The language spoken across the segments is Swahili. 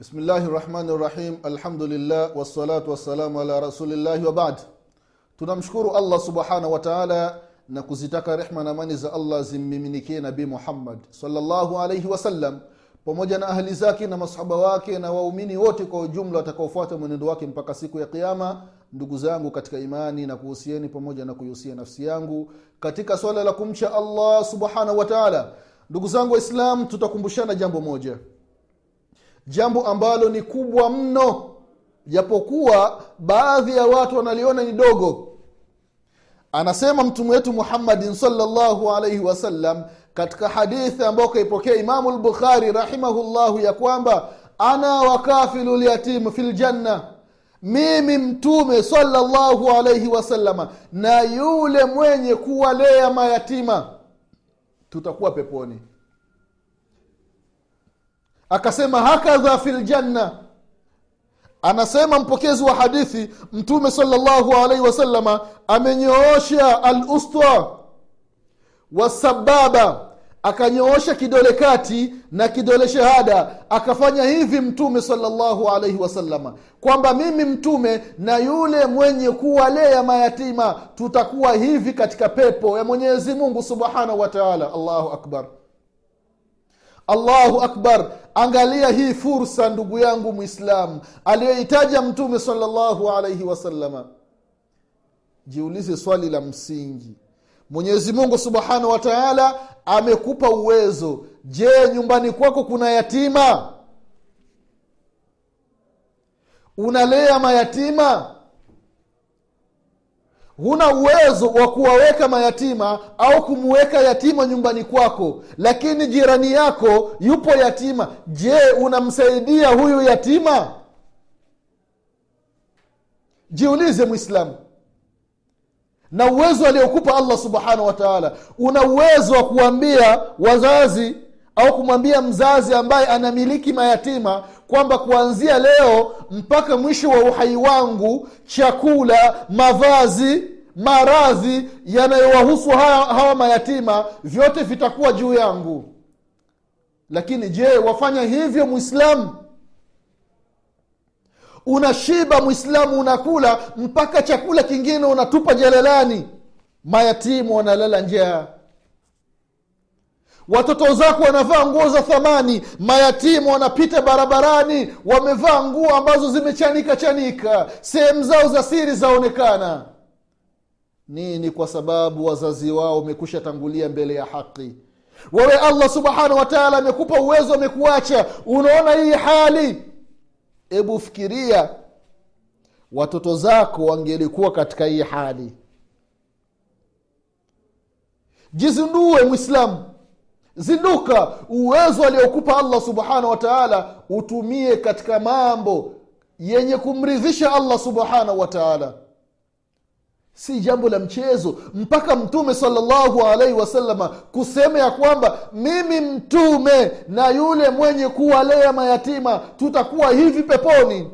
bismillahi rahmani rahim alhamdulillah wassalatu wassalamu ala rasulillahi wabad tunamshukuru allah subhanahu wataala na kuzitaka rehma na amani za allah zimmiminikie nabii muhammad salllahu alaihi wasallam pamoja na ahli zake na masahaba wake na waumini wote kwa ujumla watakaofuata mwenendo wake mpaka siku ya kiama ndugu zangu katika imani na kuhusieni pamoja na kuihusia nafsi yangu katika swala la kumcha allah subhanahu wataala ndugu zangu waislam tutakumbushana jambo moja jambo ambalo ni kubwa mno. Japokuwa baadhi ya watu wanaliona ni dogo. Anasema mtume wetu muhammadin salllahu alaihi wasallam katika hadithi ambayo kaipokea imamu lbukhari rahimahullahu ya kwamba ana wakafilu lyatimu fi ljanna mimi mtume salllahu alaihi wasalama na yule mwenye kuwalea mayatima. Tutakuwa peponi akasema hakadha fi ljanna anasema mpokezi wa hadithi mtume salllahu alaihi wasalama amenyoosha alustwa wasababa akanyoosha kidole kati na kidole shahada. Akafanya hivi mtume salllahu alaihi wasalama kwamba mimi mtume na yule mwenye kuwalea mayatima tutakuwa hivi katika pepo ya mwenyezi mungu subhanahu wa taala. Allahu akbar allahu akbar. Angalia hii fursa ndugu yangu mwislamu aliyohitaja mtume salllahu alaihi wasalama jiulize swali la msingi. Mwenyezi mungu subhanahu wa taala amekupa uwezo. Je nyumbani kwako kuna yatima? Unalea mayatima huna uwezo wa kuwaweka mayatima au kumuweka yatima nyumbani kwako. Lakini jirani yako yupo yatima. Je unamsaidia huyu yatima? Jiulize mwislamu na uwezo aliokupa allah subhanahu wa taala una uwezo wa kuambia wazazi au kumwambia mzazi ambaye anamiliki mayatima kwamba kuanzia leo mpaka mwisho wa uhai wangu chakula mavazi maradhi yanayowahusu hawa, hawa mayatima vyote vitakuwa juu yangu. Lakini je wafanya hivyo mwislamu unashiba mwislamu unakula mpaka chakula kingine unatupa jalalani. Mayatimu wanalala njaa watoto zako wanavaa nguo za thamani mayatimu wanapita barabarani wamevaa nguo ambazo zimechanika chanika. Sehemu zao za siri zaonekana. Nini kwa sababu wazazi wao wamekusha tangulia mbele ya haki? Wewe allah subhanahu wataala amekupa uwezo amekuacha. Unaona hii hali? Hebu fikiria watoto zako wangelikuwa katika hii hali. Jizindue mwislamu zinduka uwezo aliokupa allah subhanahu wa taala utumie katika mambo yenye kumridhisha allah subhanahu wa taala. Si jambo la mchezo mpaka mtume salllahu alaihi wasalama kusema ya kwamba mimi mtume na yule mwenye kuwalea mayatima tutakuwa hivi peponi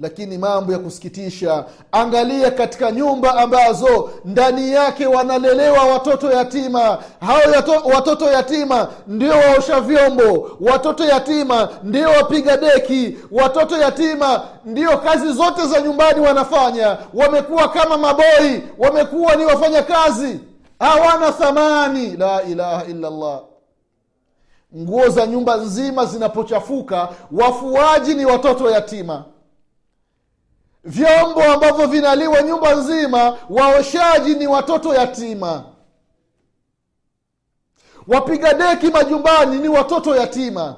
lakini mambo ya kusikitisha angalia katika nyumba ambazo ndani yake wanalelewa watoto yatima. Hao yato, watoto yatima ndio waosha vyombo watoto yatima ndio wapiga deki watoto yatima ndio kazi zote za nyumbani wanafanya. Wamekuwa kama maboi wamekuwa ni wafanya kazi hawana thamani. La ilaha illallah. Nguo za nyumba nzima zinapochafuka wafuaji ni watoto yatima vyombo ambavyo vinaliwa nyumba nzima waoshaji ni watoto yatima. Wapiga deki majumbani ni watoto yatima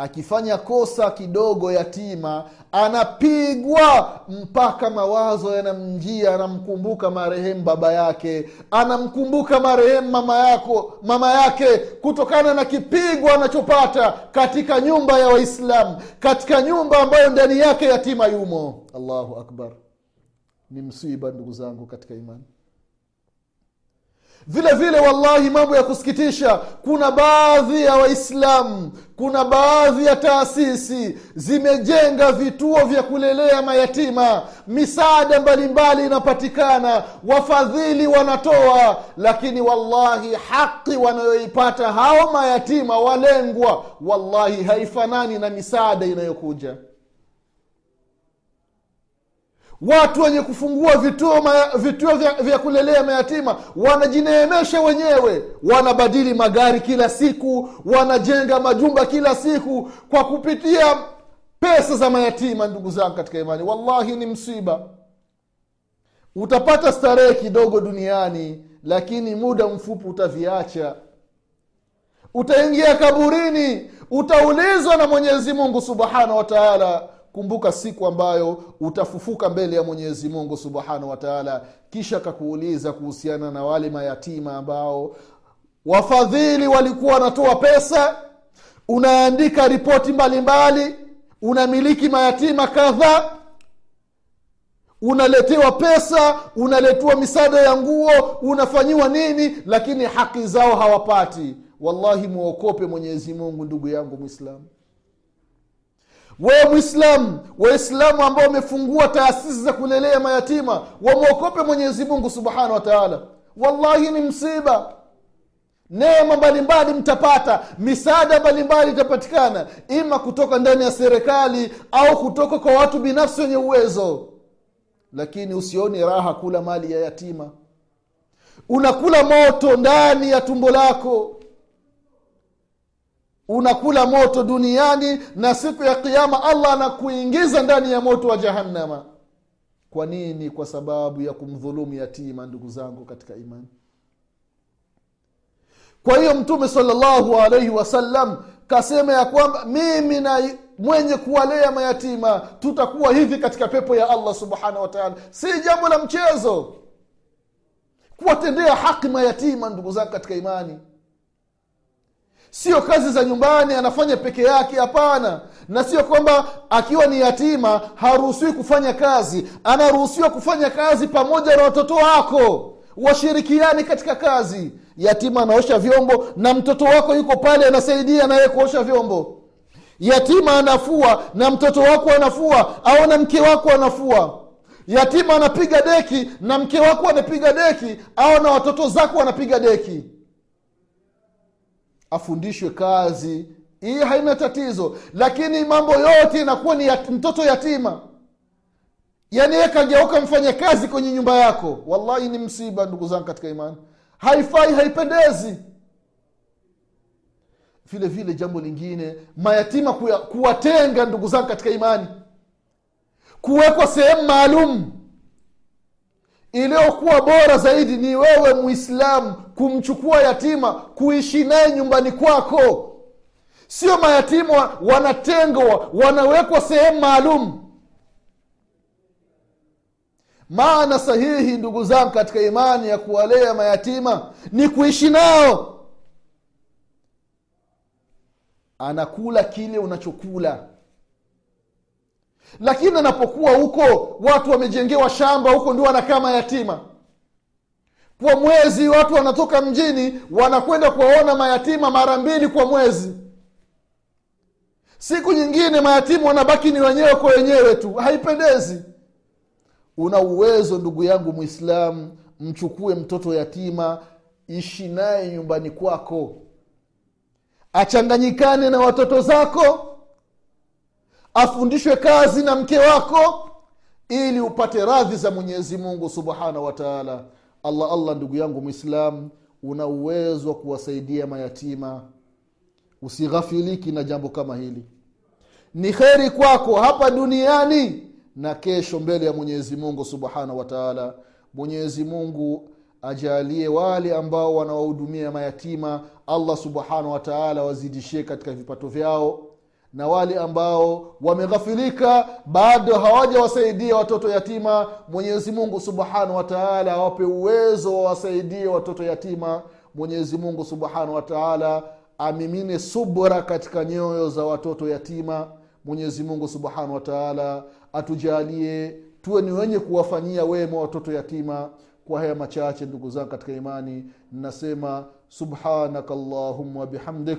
akifanya kosa kidogo yatima anapigwa mpaka mawazo yanamjia anamkumbuka marehemu baba yake anamkumbuka marehemu mama yako mama yake kutokana na kipigo anachopata katika nyumba ya waislamu katika nyumba ambayo ndani yake yatima yumo. Allahu akbar. Ni msiba ndugu zangu katika imani vile vile wallahi mambo ya kusikitisha kuna baadhi ya waislamu kuna baadhi ya taasisi zimejenga vituo vya kulelea mayatima. Misaada mbalimbali inapatikana wafadhili wanatoa lakini wallahi haki wanayoipata hao mayatima walengwa. Wallahi haifanani na misaada inayokuja watu wenye kufungua vituo, vituo vya, vya kulelea mayatima wanajineemesha wenyewe. Wanabadili magari kila siku wanajenga majumba kila siku kwa kupitia pesa za mayatima ndugu zangu katika imani. Wallahi ni msiba. Utapata starehe kidogo duniani lakini muda mfupi utaviacha. Utaingia kaburini utaulizwa na mwenyezi mungu subhanahu wa taala kumbuka siku ambayo utafufuka mbele ya mwenyezi mungu subhanahu wa taala kisha akakuuliza kuhusiana na wale mayatima ambao wafadhili walikuwa wanatoa pesa unaandika ripoti mbalimbali unamiliki mayatima kadhaa unaletewa pesa unaletewa misaada ya nguo unafanyiwa nini lakini haki zao hawapati. Wallahi mwokope mwenyezi mungu ndugu yangu mwislamu wewe mwislamu waislamu ambao wamefungua taasisi za kulelea mayatima wamwokope mwenyezi mungu subhanahu wa taala. Wallahi ni msiba. Neema mbalimbali mtapata misaada mbalimbali itapatikana ima kutoka ndani ya serikali au kutoka kwa watu binafsi wenye uwezo. Lakini usioni raha kula mali ya yatima. Unakula moto ndani ya tumbo lako unakula moto duniani na siku ya kiama allah anakuingiza ndani ya moto wa jahannama. Kwa nini? Kwa sababu ya kumdhulumu yatima ndugu zangu katika imani. Kwa hiyo mtume salllahu alaihi wasallam kasema ya kwamba mimi na mwenye kuwalea mayatima tutakuwa hivi katika pepo ya allah subhanahu wataala si jambo la mchezo kuwatendea haki mayatima ndugu zangu katika imani sio kazi za nyumbani anafanya peke yake hapana. Na sio kwamba akiwa ni yatima haruhusiwi kufanya kazi. Anaruhusiwa kufanya kazi pamoja na watoto wako. Washirikiani katika kazi. Yatima anaosha vyombo na mtoto wako yuko pale anasaidia naye kuosha vyombo. Yatima anafua na mtoto wako anafua au na mke wako anafua. Yatima anapiga deki na mke wako anapiga deki au na watoto zako wanapiga deki afundishwe kazi hii haina tatizo. Lakini mambo yote inakuwa ni yat, mtoto yatima. Yaani ye kageuka mfanya kazi kwenye nyumba yako. Wallahi ni msiba ndugu zangu katika imani. Haifai haipendezi. Vile vile jambo lingine mayatima kuwatenga ndugu zangu katika imani. Kuwekwa sehemu maalum iliyokuwa bora zaidi ni wewe muislamu kumchukua yatima kuishi naye nyumbani kwako. Sio mayatima wanatengwa wanawekwa sehemu maalum. Maana sahihi ndugu zangu katika imani ya kuwalea mayatima ni kuishi nao. Anakula kile unachokula lakini anapokuwa huko watu wamejengewa shamba huko ndio wanakaa mayatima kwa mwezi watu wanatoka mjini wanakwenda kuwaona mayatima mara mbili kwa mwezi. Siku nyingine mayatima wanabaki ni wenyewe kwa wenyewe tu haipendezi. Una uwezo ndugu yangu mwislamu mchukue mtoto yatima ishi naye nyumbani kwako. Achanganyikane na watoto zako afundishwe kazi na mke wako ili upate radhi za mwenyezi mungu subhanahu wa taala. Allah allah ndugu yangu mwislamu una uwezo wa kuwasaidia mayatima. Usighafiliki na jambo kama hili. Ni kheri kwako hapa duniani na kesho mbele ya mwenyezi mungu subhanahu wa taala. Mwenyezi mungu ajalie wale ambao wanawahudumia mayatima. Allah subhanahu wa taala wazidishie katika vipato vyao na wale ambao wameghafilika bado hawajawasaidia watoto yatima. Mwenyezi mungu subhanahu wa taala awape uwezo wawasaidie watoto yatima. Mwenyezi mungu subhanahu wa taala amimine subra katika nyoyo za watoto yatima. Mwenyezi mungu subhanahu wa atujalie tuwe ni wenye kuwafanyia wema watoto yatima. Kwa haya machache ndugu zangu katika imani nasema subhanaka llahuma wabihamdik